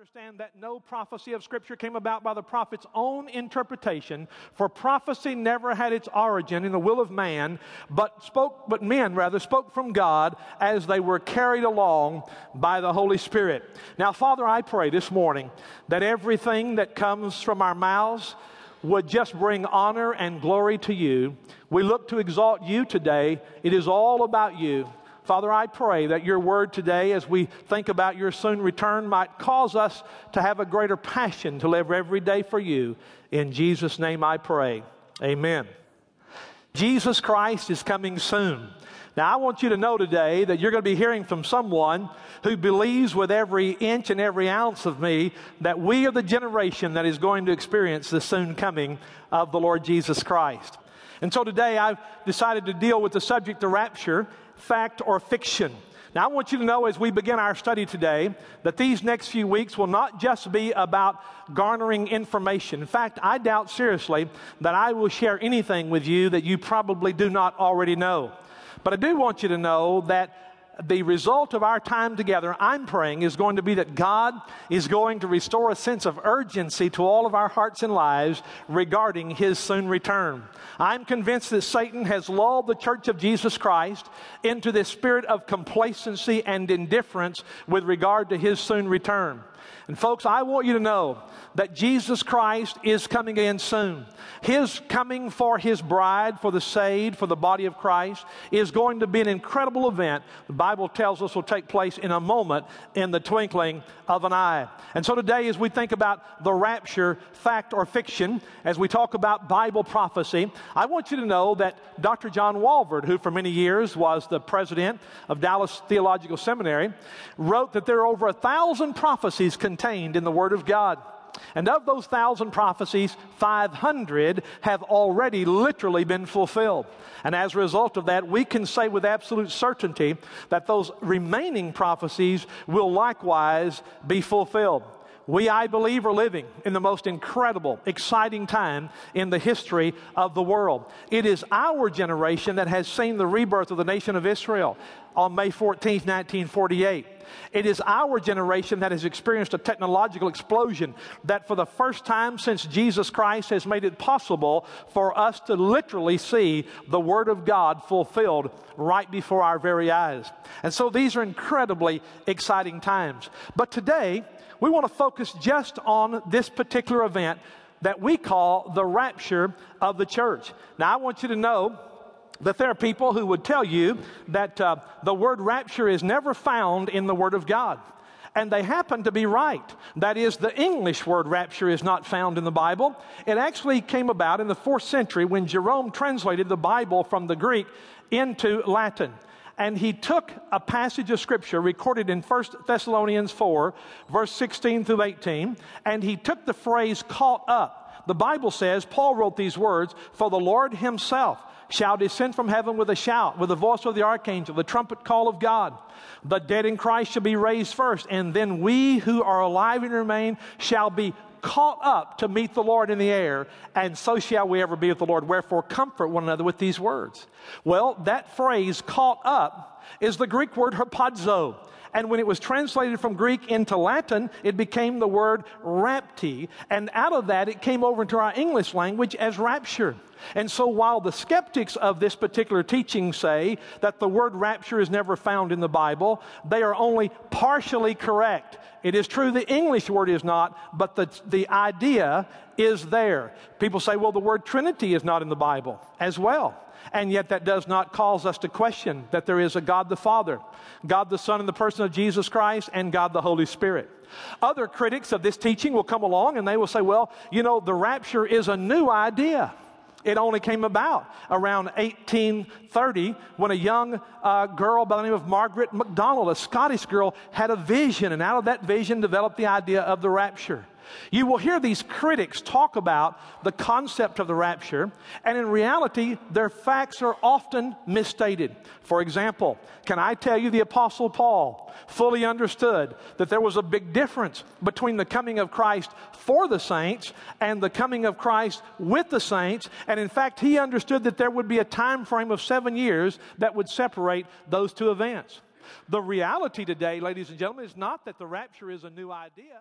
understand that no prophecy of Scripture came about by the prophet's own interpretation, for prophecy never had its origin in the will of man, but spoke, but men rather spoke from God as they were carried along by the Holy Spirit. Now, Father, I pray this morning that everything that comes from our mouths would just bring honor and glory to you. We look to exalt you today. It is all about you. Father, I pray that your word today, as we think about your soon return, might cause us to have a greater passion to live every day for you. In Jesus' name I pray. Amen. Jesus Christ is coming soon. Now, I want you to know today that you're going to be hearing from someone who believes with every inch and every ounce of me that we are the generation that is going to experience the soon coming of the Lord Jesus Christ. And so today I've decided to deal with the subject of rapture fact, or fiction. Now, I want you to know as we begin our study today that these next few weeks will not just be about garnering information. In fact, I doubt seriously that I will share anything with you that you probably do not already know. But I do want you to know that the result of our time together, I'm praying, is going to be that God is going to restore a sense of urgency to all of our hearts and lives regarding His soon return. I'm convinced that Satan has lulled the church of Jesus Christ into this spirit of complacency and indifference with regard to His soon return. And folks, I want you to know that Jesus Christ is coming again soon. His coming for His bride, for the saved, for the body of Christ, is going to be an incredible event. The Bible tells us will take place in a moment, in the twinkling of an eye. And so today, as we think about the rapture, fact or fiction, as we talk about Bible prophecy, I want you to know that Dr. John Walvoord, who for many years was the president of Dallas Theological Seminary, wrote that there are over a thousand prophecies contained in the Word of God. And of those thousand prophecies, 500 have already literally been fulfilled. And as a result of that, we can say with absolute certainty that those remaining prophecies will likewise be fulfilled. We, I believe, are living in the most incredible, exciting time in the history of the world. It is our generation that has seen the rebirth of the nation of Israel on May 14, 1948. It is our generation that has experienced a technological explosion that, for the first time since Jesus Christ, has made it possible for us to literally see the Word of God fulfilled right before our very eyes. And so these are incredibly exciting times. But today, we want to focus just on this particular event that we call the rapture of the church. Now, I want you to know that there are people who would tell you that uh, the word rapture is never found in the Word of God. And they happen to be right. That is, the English word rapture is not found in the Bible. It actually came about in the fourth century when Jerome translated the Bible from the Greek into Latin and he took a passage of scripture recorded in 1 Thessalonians 4, verse 16 through 18, and he took the phrase caught up. The Bible says, Paul wrote these words, For the Lord himself shall descend from heaven with a shout, with the voice of the archangel, the trumpet call of God. The dead in Christ shall be raised first, and then we who are alive and remain shall be caught up to meet the Lord in the air, and so shall we ever be with the Lord. Wherefore, comfort one another with these words. Well, that phrase, caught up, is the Greek word harpazo. And when it was translated from Greek into Latin, it became the word rapti. And out of that, it came over into our English language as rapture. And so while the skeptics of this particular teaching say that the word rapture is never found in the Bible, they are only partially correct. It is true the English word is not, but the, the idea is there. People say, well, the word Trinity is not in the Bible as well. And yet that does not cause us to question that there is a God the Father, God the Son in the person of Jesus Christ, and God the Holy Spirit. Other critics of this teaching will come along and they will say, well, you know, the rapture is a new idea. It only came about around 1830 when a young uh, girl by the name of Margaret MacDonald, a Scottish girl, had a vision, and out of that vision developed the idea of the rapture. You will hear these critics talk about the concept of the rapture, and in reality, their facts are often misstated. For example, can I tell you the Apostle Paul fully understood that there was a big difference between the coming of Christ for the saints and the coming of Christ with the saints, and in fact, he understood that there would be a time frame of seven years that would separate those two events. The reality today, ladies and gentlemen, is not that the rapture is a new idea.